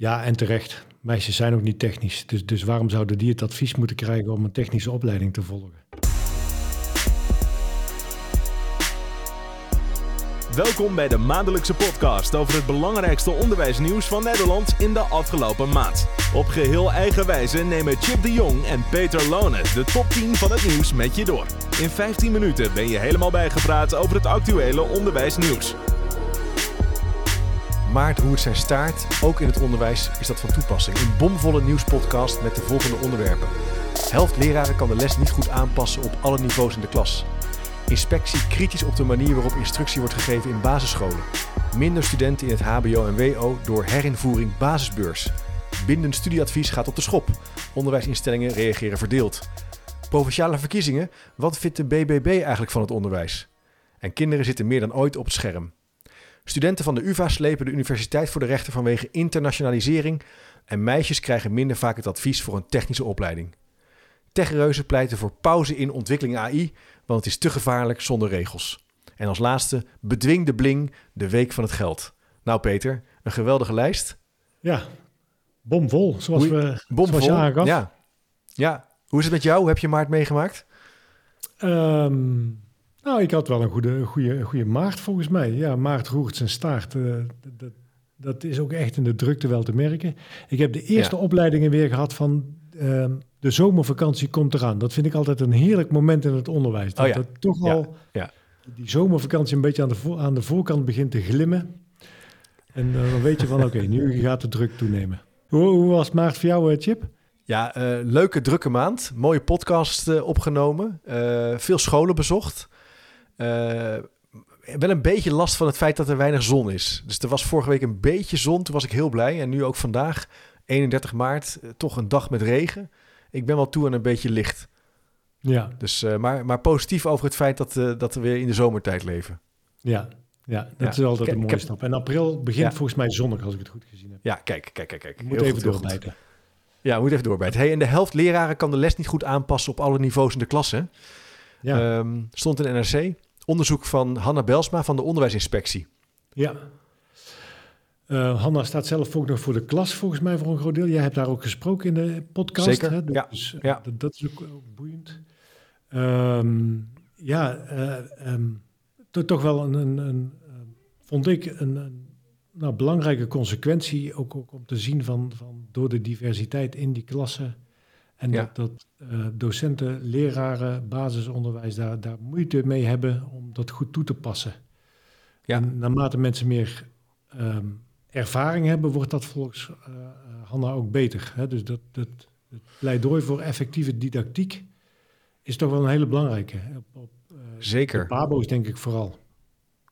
Ja, en terecht. Meisjes zijn ook niet technisch. Dus, dus waarom zouden die het advies moeten krijgen om een technische opleiding te volgen? Welkom bij de maandelijkse podcast over het belangrijkste onderwijsnieuws van Nederland in de afgelopen maand. Op geheel eigen wijze nemen Chip de Jong en Peter Lone de top 10 van het nieuws met je door. In 15 minuten ben je helemaal bijgepraat over het actuele onderwijsnieuws. Maart roert zijn staart. Ook in het onderwijs is dat van toepassing. Een bomvolle nieuwspodcast met de volgende onderwerpen. Helft leraren kan de les niet goed aanpassen op alle niveaus in de klas. Inspectie kritisch op de manier waarop instructie wordt gegeven in basisscholen. Minder studenten in het HBO en WO door herinvoering basisbeurs. Bindend studieadvies gaat op de schop. Onderwijsinstellingen reageren verdeeld. Provinciale verkiezingen. Wat vindt de BBB eigenlijk van het onderwijs? En kinderen zitten meer dan ooit op het scherm. Studenten van de UvA slepen de universiteit voor de rechter vanwege internationalisering. En meisjes krijgen minder vaak het advies voor een technische opleiding. Techreuzen pleiten voor pauze in ontwikkeling AI, want het is te gevaarlijk zonder regels. En als laatste, bedwing de bling, de week van het geld. Nou Peter, een geweldige lijst. Ja, bomvol, zoals Hoe- we Bomvol. zoals je. Ja. ja. Hoe is het met jou? Hoe heb je maart meegemaakt? Ehm, nou, ik had wel een goede, goede, goede maart volgens mij. Ja, maart roert zijn staart. eh, dat, dat is ook echt in de drukte wel te merken. Ik heb de eerste Ja. opleidingen weer gehad van ehm, de zomervakantie komt eraan. Dat vind ik altijd een heerlijk moment in het onderwijs. Dat Oh ja. dat toch al ja. die zomervakantie een beetje aan de, voor- aan de voorkant begint te glimmen. En eh, dan weet je van, oké, nu gaat de druk toenemen. Hoe, hoe was maart voor jou, eh, Chip? Ja, leuke, drukke maand. Mooie podcast opgenomen. Veel scholen bezocht. Eh, wel een beetje last van het feit dat er weinig zon is. Dus er was vorige week een beetje zon. Toen was ik heel blij. En nu ook vandaag, 31 maart, eh, toch een dag met regen. Ik ben wel toe aan een beetje licht. Ja, Dus, eh, maar, maar positief over het feit dat, dat we weer in de zomertijd leven. ja, ja dat Ja. is altijd een mooie stap. En april begint Ja. volgens mij zonnig, als ik het goed gezien heb. Ja, kijk, kijk, kijk. kijk. Moet Heel even doorbijten. Ja, we moeten even doorbijten. Hey, en de helft leraren kan de les niet goed aanpassen op alle niveaus in de klas. Ja, Ehm, stond in NRC. Onderzoek van Hanna Belsma van de Onderwijsinspectie. ja. Eh, Hanna staat zelf ook nog voor de klas, volgens mij, voor een groot deel. Jij hebt daar ook gesproken in de podcast. Zeker, Hè? ja, Dus, eh, ja. Dat, dat is ook, ook boeiend. Ehm, ja, eh, ehm, to- toch wel een, een, een vond ik, een, een nou, belangrijke consequentie ook, ook om te zien van, van door de diversiteit in die klassen. En Ja. dat, dat eh, docenten, leraren, basisonderwijs daar, daar moeite mee hebben om dat goed toe te passen. Ja. En naarmate mensen meer ehm, ervaring hebben, wordt dat volgens eh, Hanna ook beter. Hè? Dus dat, dat, het pleidooi voor effectieve didactiek is toch wel een hele belangrijke. Op, op, Zeker. de Pabo's denk ik vooral.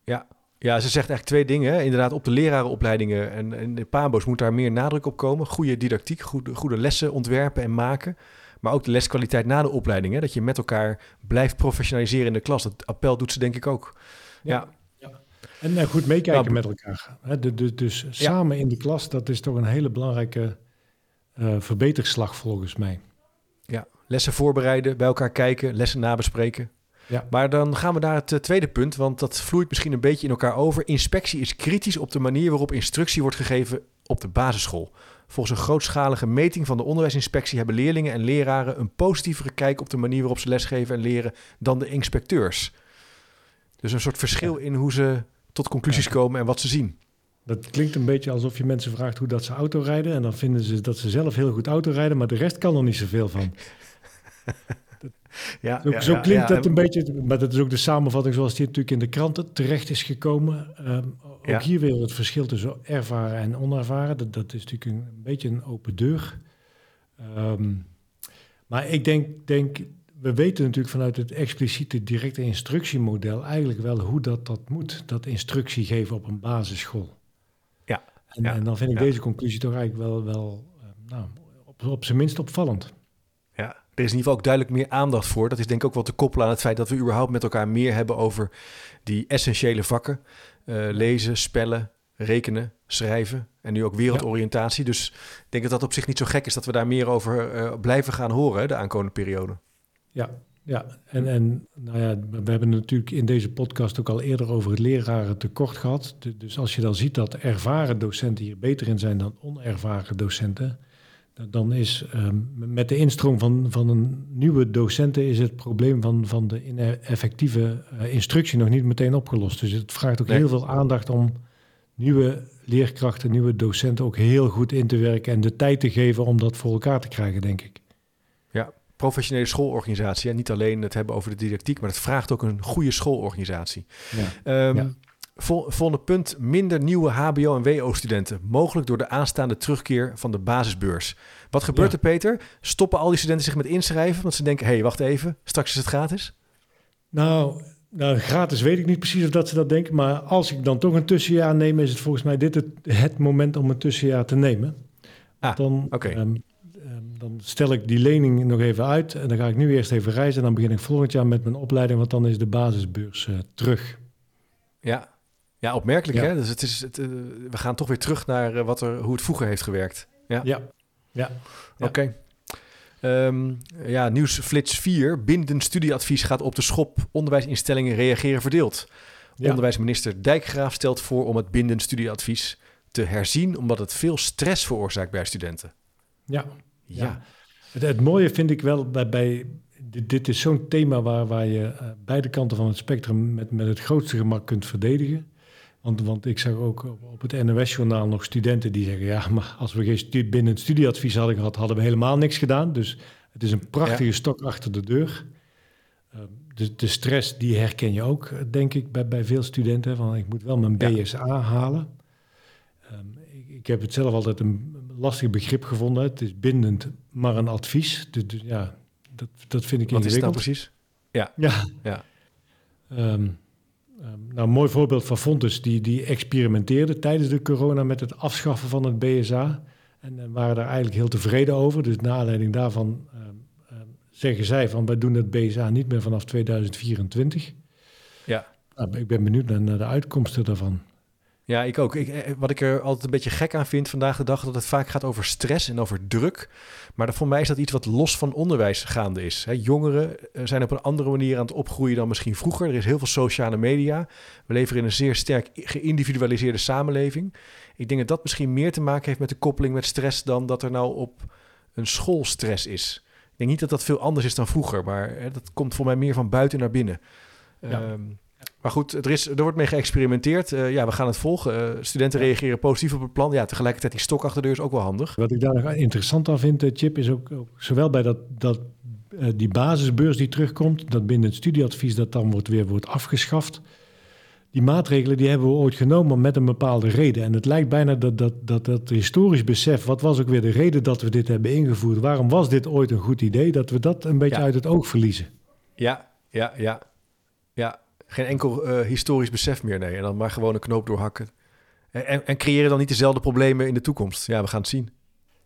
Ja, ze zegt eigenlijk twee dingen. Inderdaad, op de lerarenopleidingen en, en de PABO's moet daar meer nadruk op komen. Goede didactiek, goede, goede lessen ontwerpen en maken. Maar ook de leskwaliteit na de opleiding. Hè. Dat je met elkaar blijft professionaliseren in de klas. Dat appel doet ze denk ik ook. Ja. En eh, goed meekijken Nou, met elkaar. Hè? De, de- dus samen in de klas, dat is toch een hele belangrijke eh verbeterslag volgens mij. Ja, lessen voorbereiden, bij elkaar kijken, lessen nabespreken. Ja. Maar dan gaan we naar het eh, tweede punt, want dat vloeit misschien een beetje in elkaar over. Inspectie is kritisch op de manier waarop instructie wordt gegeven op de basisschool. Volgens een grootschalige meting van de onderwijsinspectie hebben leerlingen en leraren een positievere kijk op de manier waarop ze lesgeven en leren dan de inspecteurs. Dus een soort verschil in hoe ze tot conclusies komen en wat ze zien. Dat klinkt een beetje alsof je mensen vraagt hoe dat ze auto rijden. En dan vinden ze dat ze zelf heel goed auto rijden, maar de rest kan er niet zoveel van. Ja, Zo, zo klinkt dat een beetje, maar dat is ook de samenvatting zoals die natuurlijk in de kranten terecht is gekomen. Ehm, ook hier weer het verschil tussen ervaren en onervaren. Dat, dat is natuurlijk een, een beetje een open deur. Ehm, maar ik denk, denk, we weten natuurlijk vanuit het expliciete directe instructiemodel eigenlijk wel hoe dat, dat moet. Dat instructie geven op een basisschool. Ja, En, dan vind ik deze conclusie toch eigenlijk wel, wel eh, nou, op, op zijn minst opvallend. Ja, er is in ieder geval ook duidelijk meer aandacht voor. Dat is denk ik ook wel te koppelen aan het feit dat we überhaupt met elkaar meer hebben over die essentiële vakken. Eh, lezen, spellen, rekenen, schrijven en nu ook wereldoriëntatie. Dus ik denk dat dat op zich niet zo gek is dat we daar meer over eh, blijven gaan horen de aankomende periode. Ja, ja. En, en nou ja, we hebben natuurlijk in deze podcast ook al eerder over het leraren tekort gehad. Dus als je dan ziet dat ervaren docenten hier beter in zijn dan onervaren docenten, dan is ehm, met de instroom van, van een nieuwe docenten is het probleem van, van de ineffectieve uh, instructie nog niet meteen opgelost. Dus het vraagt ook heel veel aandacht om nieuwe leerkrachten, nieuwe docenten ook heel goed in te werken en de tijd te geven om dat voor elkaar te krijgen, denk ik. Ja, professionele schoolorganisatie. En niet alleen het hebben over de didactiek, maar het vraagt ook een goede schoolorganisatie. Ja. Um, Volgende punt, minder nieuwe HBO- en WO-studenten. Mogelijk door de aanstaande terugkeer van de basisbeurs. Wat gebeurt er, Peter? Stoppen al die studenten zich met inschrijven? Want ze denken, hé, hey, wacht even, straks is het gratis? Nou, nou, gratis weet ik niet precies of dat ze dat denken. Maar als ik dan toch een tussenjaar neem, is het volgens mij dit het, het moment om een tussenjaar te nemen. Ah, dan, okay. um, ehm, dan stel ik die lening nog even uit. En dan ga ik nu eerst even reizen. En dan begin ik volgend jaar met mijn opleiding, want dan is de basisbeurs uh, terug. Ja, ja, opmerkelijk hè. Dus het is, het, uh, we gaan toch weer terug naar uh, wat er, hoe het vroeger heeft gewerkt. Ja, ja. ja. Oké. Okay. Um, ja, nieuwsflits 4. Bindend studieadvies gaat op de schop. Onderwijsinstellingen reageren verdeeld. Ja. Onderwijsminister Dijkgraaf stelt voor om het bindend studieadvies te herzien, omdat het veel stress veroorzaakt bij studenten. Ja, ja. ja. Het, het, mooie vind ik wel bij, bij dit, dit is zo'n thema waar, waar je uh, beide kanten van het spectrum met, met het grootste gemak kunt verdedigen. Want, want ik zag ook op het NOS-journaal nog studenten die zeggen... ja, maar als we geen binnen het studieadvies hadden gehad... hadden we helemaal niks gedaan. Dus het is een prachtige stok achter de deur. Uh, de, de, stress, die herken je ook, denk ik, bij, bij veel studenten. Van, ik moet wel mijn BSA ja. halen. Um, ik, ik, heb het zelf altijd een lastig begrip gevonden. Het is bindend, maar een advies. Dus, dus ja, dat, dat vind ik Wat ingewikkeld. Wat is dat precies? Ja. Ja. ja. Um, nou, een mooi voorbeeld van Fontes, die, die experimenteerde tijdens de corona met het afschaffen van het BSA. En, en waren daar eigenlijk heel tevreden over. Dus naar aanleiding daarvan um, um, zeggen zij van wij doen het BSA niet meer vanaf 2024. Ja. Nou, ik ben benieuwd naar, naar de uitkomsten daarvan. Ja, ik ook. Ik, eh, wat ik er altijd een beetje gek aan vind vandaag de dag, dat het vaak gaat over stress en over druk. Maar voor mij is dat iets wat los van onderwijs gaande is. jongeren eh, zijn op een andere manier aan het opgroeien dan misschien vroeger. Er is heel veel sociale media. We leven in een zeer sterk geïndividualiseerde samenleving. Ik denk dat dat misschien meer te maken heeft met de koppeling met stress dan dat er nou op een school stress is. Ik denk niet dat dat veel anders is dan vroeger, maar dat komt voor mij meer van buiten naar binnen. Ja. Um, maar goed, er, is, er wordt mee geëxperimenteerd. Uh, ja, we gaan het volgen. Uh, studenten reageren positief op het plan. Ja, tegelijkertijd die stok achter de deur is ook wel handig. Wat ik daar interessant aan vind, Chip, is ook, ook zowel bij dat, dat, uh, die basisbeurs die terugkomt, dat binnen het studieadvies dat dan wordt, weer wordt afgeschaft. Die maatregelen die hebben we ooit genomen met een bepaalde reden. En het lijkt bijna dat dat, dat, dat historisch besef, wat was ook weer de reden dat we dit hebben ingevoerd? Waarom was dit ooit een goed idee? Dat we dat een beetje ja. uit het oog verliezen. Ja, ja, ja. Geen enkel uh, historisch besef meer, nee. En dan maar gewoon een knoop doorhakken. En, en, en, creëren dan niet dezelfde problemen in de toekomst. Ja, we gaan het zien.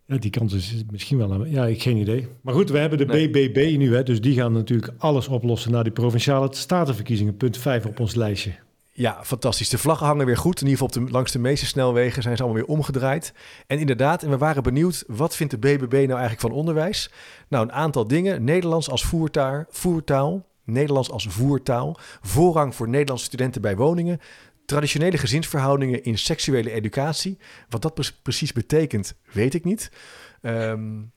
Ja, die kans is misschien wel... Ja, ik geen idee. Maar goed, we hebben de nee. BBB nu, hè, dus die gaan natuurlijk alles oplossen... naar die provinciale statenverkiezingen, punt 5 op ons lijstje. Ja, fantastisch. De vlaggen hangen weer goed. In ieder geval op de, langs de meeste snelwegen zijn ze allemaal weer omgedraaid. En inderdaad, en we waren benieuwd, wat vindt de BBB nou eigenlijk van onderwijs? Nou, een aantal dingen. Nederlands als voertaal, voertaal Nederlands als voertaal, voorrang voor Nederlandse studenten bij woningen, traditionele gezinsverhoudingen in seksuele educatie. Wat dat precies betekent, weet ik niet. Um,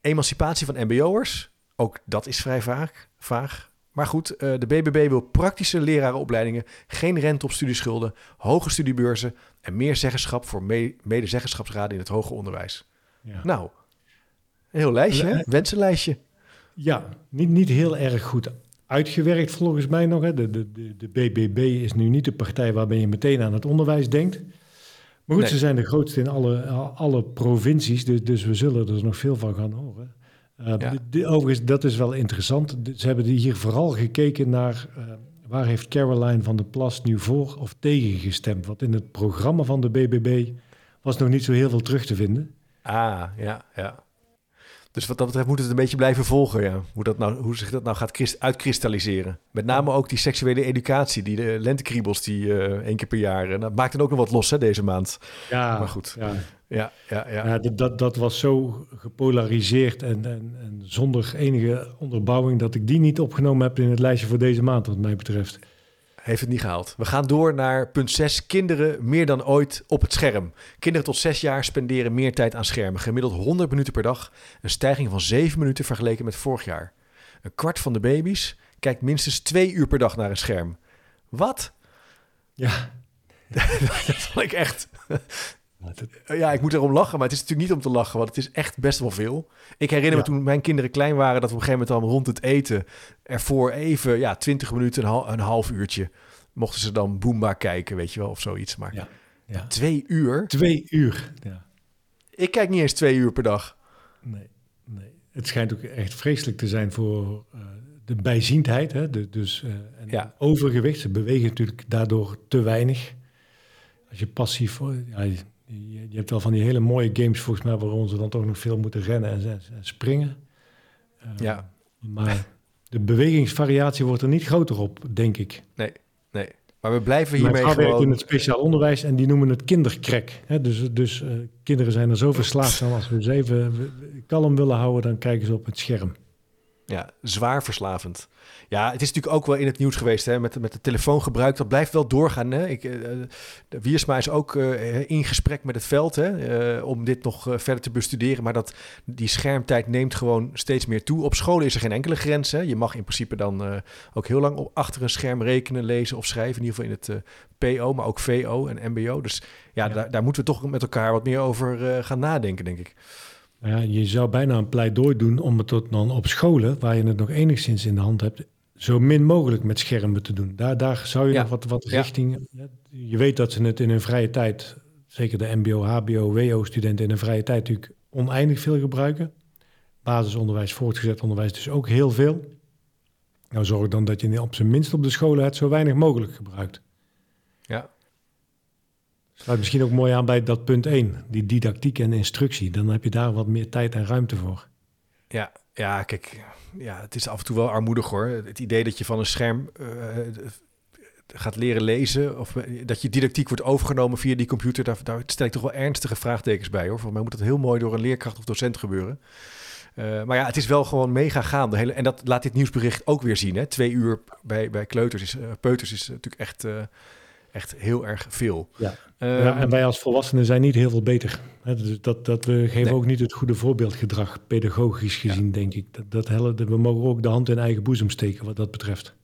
emancipatie van MBO'ers, ook dat is vrij vaag. vaag. Maar goed, uh, de BBB wil praktische lerarenopleidingen, geen rente op studieschulden, hoge studiebeurzen en meer zeggenschap voor me medezeggenschapsraden in het hoger onderwijs. Ja. Nou, een heel lijstje, hè? wensenlijstje. Ja, niet, niet heel erg goed uitgewerkt volgens mij nog. Hè. De, de, de, de BBB is nu niet de partij waarbij je meteen aan het onderwijs denkt. Maar goed, nee. ze zijn de grootste in alle, alle provincies, dus, dus we zullen er nog veel van gaan horen. Uh, ja. de, overigens, dat is wel interessant. Ze hebben hier vooral gekeken naar uh, waar heeft Caroline van der Plas nu voor of tegen gestemd. Want in het programma van de BBB was nog niet zo heel veel terug te vinden. Ah, ja, ja. Dus wat dat betreft moet het een beetje blijven volgen, ja. Hoe, dat nou, hoe zich dat nou gaat uitkristalliseren. Met name ook die seksuele educatie, die de lentekriebels die eh één keer per jaar... En dat maakt dan ook nog wat los, hè, deze maand. Ja, Maar goed. Ja, Ja, ja, ja. ja. dat, dat, dat was zo gepolariseerd en, en, en zonder enige onderbouwing dat ik die niet opgenomen heb in het lijstje voor deze maand, wat mij betreft. Heeft het niet gehaald. We gaan door naar punt 6. Kinderen meer dan ooit op het scherm. Kinderen tot 6 jaar spenderen meer tijd aan schermen. Gemiddeld 100 minuten per dag. Een stijging van 7 minuten vergeleken met vorig jaar. Een kwart van de baby's kijkt minstens 2 uur per dag naar een scherm. Wat? Ja, dat vond ik echt... dat- Ja, ik moet erom lachen, maar het is natuurlijk niet om te lachen, want het is echt best wel veel. Ik herinner me Ja. toen mijn kinderen klein waren, dat we op een gegeven moment dan rond het eten ervoor even, ja, 20 minuten, een, hal- een half uurtje, mochten ze dan Boomba kijken, weet je wel, of zoiets. Maar ja, ja. twee uur? Twee uur. Ja. Ik kijk niet eens twee uur per dag. Nee, nee. Het schijnt ook echt vreselijk te zijn voor eh, de bijziendheid. Hè? De, dus, eh, en Ja. overgewicht. Ze bewegen natuurlijk daardoor te weinig. Als je passief... Ja, je, je hebt wel van die hele mooie games volgens mij... waarom ze dan toch nog veel moeten rennen en, en springen. Eh, Ja. Maar de bewegingsvariatie wordt er niet groter op, denk ik. Nee, nee. Maar we blijven hiermee vrouw werkt in gewoon... het speciaal onderwijs en die noemen het kinderkrek. Hè? Dus, dus eh, kinderen zijn er zo verslaafd aan. Als we ze even kalm willen houden, dan kijken ze op het scherm. Ja, zwaar verslavend. Ja, het is natuurlijk ook wel in het nieuws geweest hè, met, met het telefoongebruik. Dat blijft wel doorgaan. Hè. Ik, eh, Wiersma is ook eh, in gesprek met het veld hè, eh, om dit nog verder te bestuderen. Maar dat, die schermtijd neemt gewoon steeds meer toe. Op scholen is er geen enkele grens. Hè. Je mag in principe dan ook heel lang op, achter een scherm rekenen, lezen of schrijven. In ieder geval in het PO, maar ook VO en MBO. Dus ja, Ja. Daar, daar moeten we toch met elkaar wat meer over gaan nadenken, denk ik. Ja, je zou bijna een pleidooi doen om het tot dan op scholen, waar je het nog enigszins in de hand hebt, zo min mogelijk met schermen te doen. Daar, daar zou je Ja. nog wat, wat Ja. richting... Je weet dat ze het in hun vrije tijd, zeker de mbo, hbo, wo-studenten in hun vrije tijd natuurlijk oneindig veel gebruiken. Basisonderwijs, voortgezet onderwijs dus ook heel veel. Nou, zorg dan dat je op zijn minst op de scholen het zo weinig mogelijk gebruikt. Sluit misschien ook mooi aan bij dat punt 1, die didactiek en instructie. Dan heb je daar wat meer tijd en ruimte voor. Ja, ja, kijk, ja, het is af en toe wel armoedig hoor. Het idee dat je van een scherm eh, gaat leren lezen of eh, dat je didactiek wordt overgenomen via die computer, daar, daar stel ik toch wel ernstige vraagtekens bij hoor. Volgens mij moet dat heel mooi door een leerkracht of docent gebeuren. Eh, maar ja, het is wel gewoon mega gaande. Hele, en dat laat dit nieuwsbericht ook weer zien. Hè? Twee uur bij, bij kleuters is, peuters is natuurlijk echt, echt heel erg veel. Ja. Ehm, ja, en wij als volwassenen zijn niet heel veel beter. Hè, dus dat, dat we geven Nee. ook niet het goede voorbeeldgedrag, pedagogisch gezien, denk ik. Dat, dat helpt, we mogen ook de hand in eigen boezem steken wat dat betreft.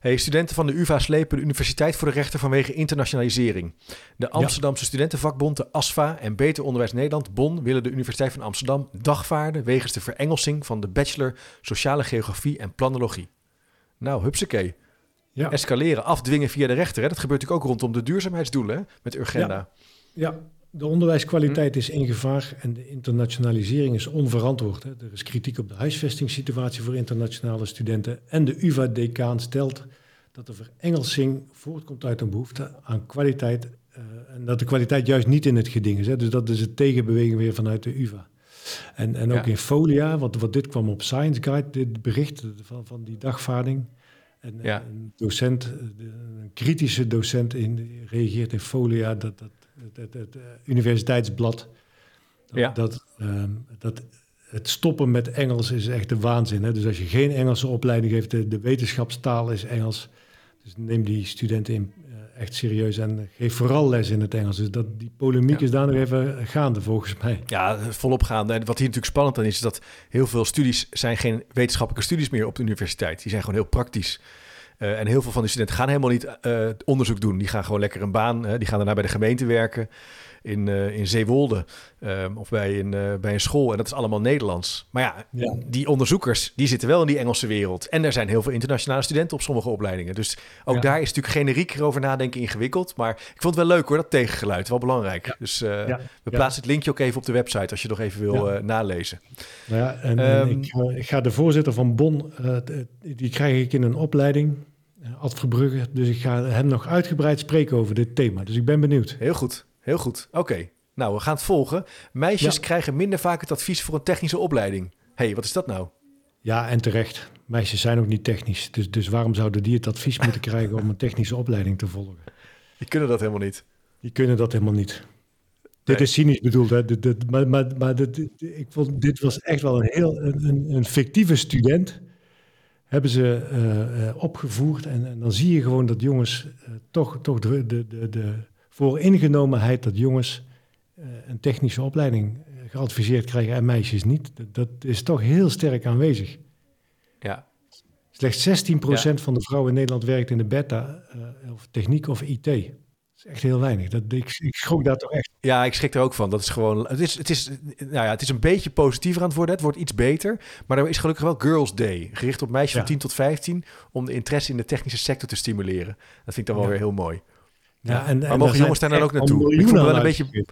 Hey, studenten van de UvA slepen de universiteit voor de rechter vanwege internationalisering. De Amsterdamse studentenvakbond, de ASFA en Beter Onderwijs Nederland, Bonn, willen de Universiteit van Amsterdam dagvaarden wegens de verengelsing van de bachelor Sociale Geografie en Planologie. Nou, hupsakee. Ja, Escaleren, afdwingen via de rechter. Hè? Dat gebeurt natuurlijk ook rondom de duurzaamheidsdoelen hè? met Urgenda. ja de onderwijskwaliteit is in gevaar en de internationalisering is onverantwoord. Hè. Er is kritiek op de huisvestingssituatie voor internationale studenten. En de UvA-decaan stelt dat de verengelsing voortkomt uit een behoefte aan kwaliteit. eh, en dat de kwaliteit juist niet in het geding is. Hè. Dus dat is het tegenbeweging weer vanuit de UvA. En, en ook Ja. in Folia, want, want dit kwam op Science Guide, dit bericht van, van die dagvaarding. En Ja. een docent, eh, een kritische docent in, reageert in Folia, dat, dat het, het, het, eh, universiteitsblad, dat, Ja. dat, ehm, dat het stoppen met Engels is echt de waanzin. Hè? Dus als je geen Engelse opleiding geeft, de, de wetenschapstaal is Engels. Dus neem die studenten in, echt serieus en geef vooral les in het Engels. Dus dat, die polemiek Ja. is daar nog even gaande volgens mij. Ja, volop gaande. En wat hier natuurlijk spannend aan is, is dat heel veel studies zijn geen wetenschappelijke studies meer op de universiteit. Die zijn gewoon heel praktisch. Eh, en heel veel van die studenten gaan helemaal niet eh, onderzoek doen. Die gaan gewoon lekker een baan. Hè. Die gaan daarna bij de gemeente werken in, eh, in Zeewolde ehm, of bij een, eh, bij een school. En dat is allemaal Nederlands. Maar ja, Ja. die onderzoekers die zitten wel in die Engelse wereld. En er zijn heel veel internationale studenten op sommige opleidingen. Dus ook Ja. daar is natuurlijk generiek over nadenken ingewikkeld. Maar ik vond het wel leuk hoor, dat tegengeluid. Wel belangrijk. Dus eh, we plaatsen het linkje ook even op de website als je nog even wil nalezen. Nou ja, en, Ehm, ik, ga- ik ga de voorzitter van Bon, die krijg ik in een opleiding, Ad Verbrugge. Dus ik ga hem nog uitgebreid spreken over dit thema. Dus ik ben benieuwd. Heel goed, heel goed. Oké. Nou, we gaan het volgen. Meisjes Ja. krijgen minder vaak het advies voor een technische opleiding. hey, wat is dat nou? Ja, en terecht. Meisjes zijn ook niet technisch. Dus, dus waarom zouden die het advies moeten krijgen om een technische opleiding te volgen? Die kunnen dat helemaal niet. Die kunnen dat helemaal niet. Dit is cynisch bedoeld, hè? Dit, dit- maar maar, maar dit, ik vond, dit was echt wel een heel een, een, fictieve student. Hebben ze eh, eh, opgevoerd. En, en dan zie je gewoon dat jongens eh, toch, toch de, de, de, de vooringenomenheid dat jongens eh, een technische opleiding eh, geadviseerd krijgen en meisjes niet. Dat, dat is toch heel sterk aanwezig. Ja, Slechts 16% van de vrouwen in Nederland werkt in de beta eh, of techniek of IT. Dat is echt heel weinig. Dat, ik, ik schrok daar toch echt. ja ik schrik er ook van. Dat is gewoon. Het is, het, is, nou ja, het is een beetje positiever aan het worden. Het wordt iets beter. Maar er is gelukkig wel Girls Day. Gericht op meisjes Ja. van 10 tot 15. Om de interesse in de technische sector te stimuleren. Dat vind ik dan wel Ja. weer heel mooi. Ja, en- maar mogen jongens daar dan ook naartoe? Ik voel me wel een beetje-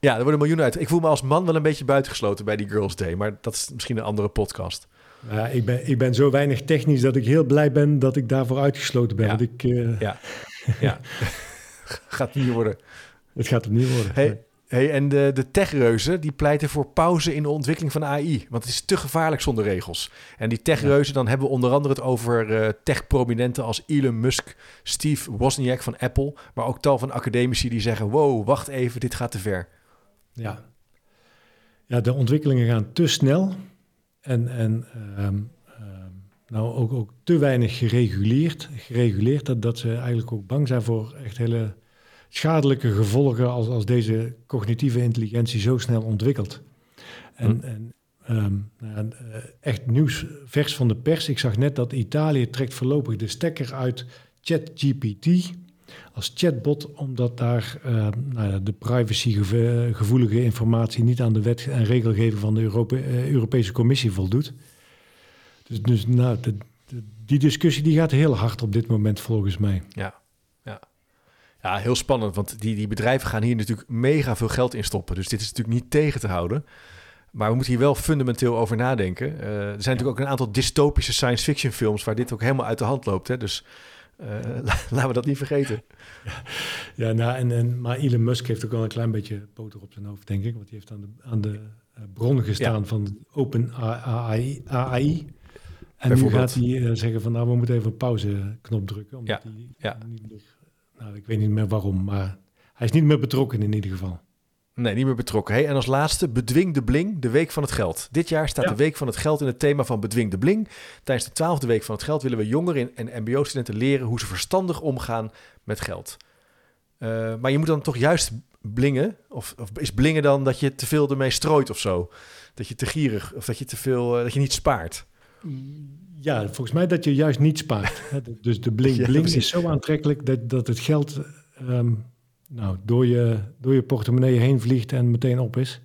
Ja, er worden miljoenen uit. Ik voel me als man wel een beetje buitengesloten bij die Girls Day. Maar dat is misschien een andere podcast. Ja, ik, ben, ik ben zo weinig technisch dat ik heel blij ben dat ik daarvoor uitgesloten ben. Ja. Ik, eh, Ja. Ja. Gaat niet worden. Het gaat hem niet worden. Hey, hey, en de, de techreuzen die pleiten voor pauze in de ontwikkeling van AI. Want het is te gevaarlijk zonder regels. En die techreuzen, dan hebben we onder andere het over eh tech-prominenten als Elon Musk, Steve Wozniak van Apple. Maar ook tal van academici die zeggen, wow, wacht even, dit gaat te ver. Ja. ja, de ontwikkelingen gaan te snel. En, en ehm, ehm, nou ook, ook te weinig gereguleerd. Gereguleerd dat, dat ze eigenlijk ook bang zijn voor echt hele schadelijke gevolgen als, als deze cognitieve intelligentie zo snel ontwikkelt. En, Hm. en ehm, nou eh, echt nieuws vers van de pers. Ik zag net dat Italië trekt voorlopig de stekker uit ChatGPT als chatbot, omdat daar eh, nou ja, de privacygevoelige informatie niet aan de wet en regelgeving van de Europe- eh, Europese Commissie voldoet. Dus, dus nou, de- de- die discussie die gaat heel hard op dit moment volgens mij. Ja. Ja heel spannend, want die, die bedrijven gaan hier natuurlijk mega veel geld in stoppen. Dus dit is natuurlijk niet tegen te houden. Maar we moeten hier wel fundamenteel over nadenken. Eh, er zijn natuurlijk ook een aantal dystopische science fiction films waar dit ook helemaal uit de hand loopt. Hè? Dus eh, laten we dat niet vergeten. Ja, nou, en, en, maar Elon Musk heeft ook wel een klein beetje boter op zijn hoofd, denk ik. Want die heeft aan de, aan de eh, bron gestaan van Open AI. AI. En nu gaat hij zeggen van nou, we moeten even een pauzeknop drukken. Omdat Ja, ja. niet meer, nou, ik weet niet meer waarom, maar hij is niet meer betrokken in ieder geval. Nee, niet meer betrokken. Hey, en als laatste, Bedwing de Bling, de Week van het Geld. Dit jaar staat Ja. de Week van het Geld in het thema van Bedwing de Bling. Tijdens de twaalfde Week van het Geld willen we jongeren en mbo-studenten leren hoe ze verstandig omgaan met geld. Eh, maar je moet dan toch juist blingen? Of, of is blingen dan dat je te veel ermee strooit of zo? Dat je te gierig of dat je te veel, eh, dat je niet spaart? Ja, volgens mij dat je juist niet spaart. Dus de bling Ja, bling precies. is zo aantrekkelijk dat, dat het geld ehm, nou, door, je, door je portemonnee heen vliegt en meteen op is.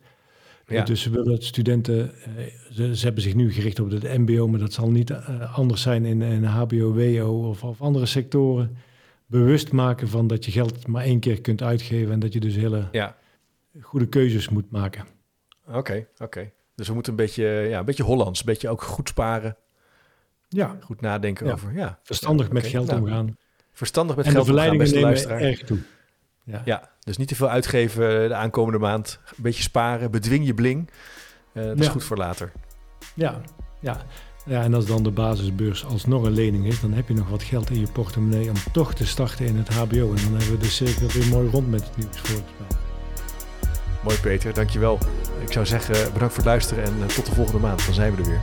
Ja. Dus ze willen studenten, eh, ze, ze hebben zich nu gericht op het mbo, maar dat zal niet eh, anders zijn in, in hbo, wo of, of andere sectoren. Bewust maken van dat je geld maar één keer kunt uitgeven en dat je dus hele Ja, goede keuzes moet maken. oké, oké. Dus we moeten een beetje, ja, een beetje Hollands, een beetje ook goed sparen, Ja, goed nadenken Ja. over. Ja, verstandig Ja, met geld Nou, omgaan. Verstandig met en de geld omgaan, verleidingen beste nemen luisteraar. erg toe. Ja. Ja, dus niet te veel uitgeven de aankomende maand. Een beetje sparen, bedwing je bling. Eh, dat is goed voor later. Ja, ja. ja, en als dan de basisbeurs alsnog een lening is, dan heb je nog wat geld in je portemonnee om toch te starten in het HBO. En dan hebben we de cirkel weer mooi rond met het nieuws volgens mij. Mooi Peter, dankjewel. Ik zou zeggen bedankt voor het luisteren en eh, tot de volgende maand. Dan zijn we er weer.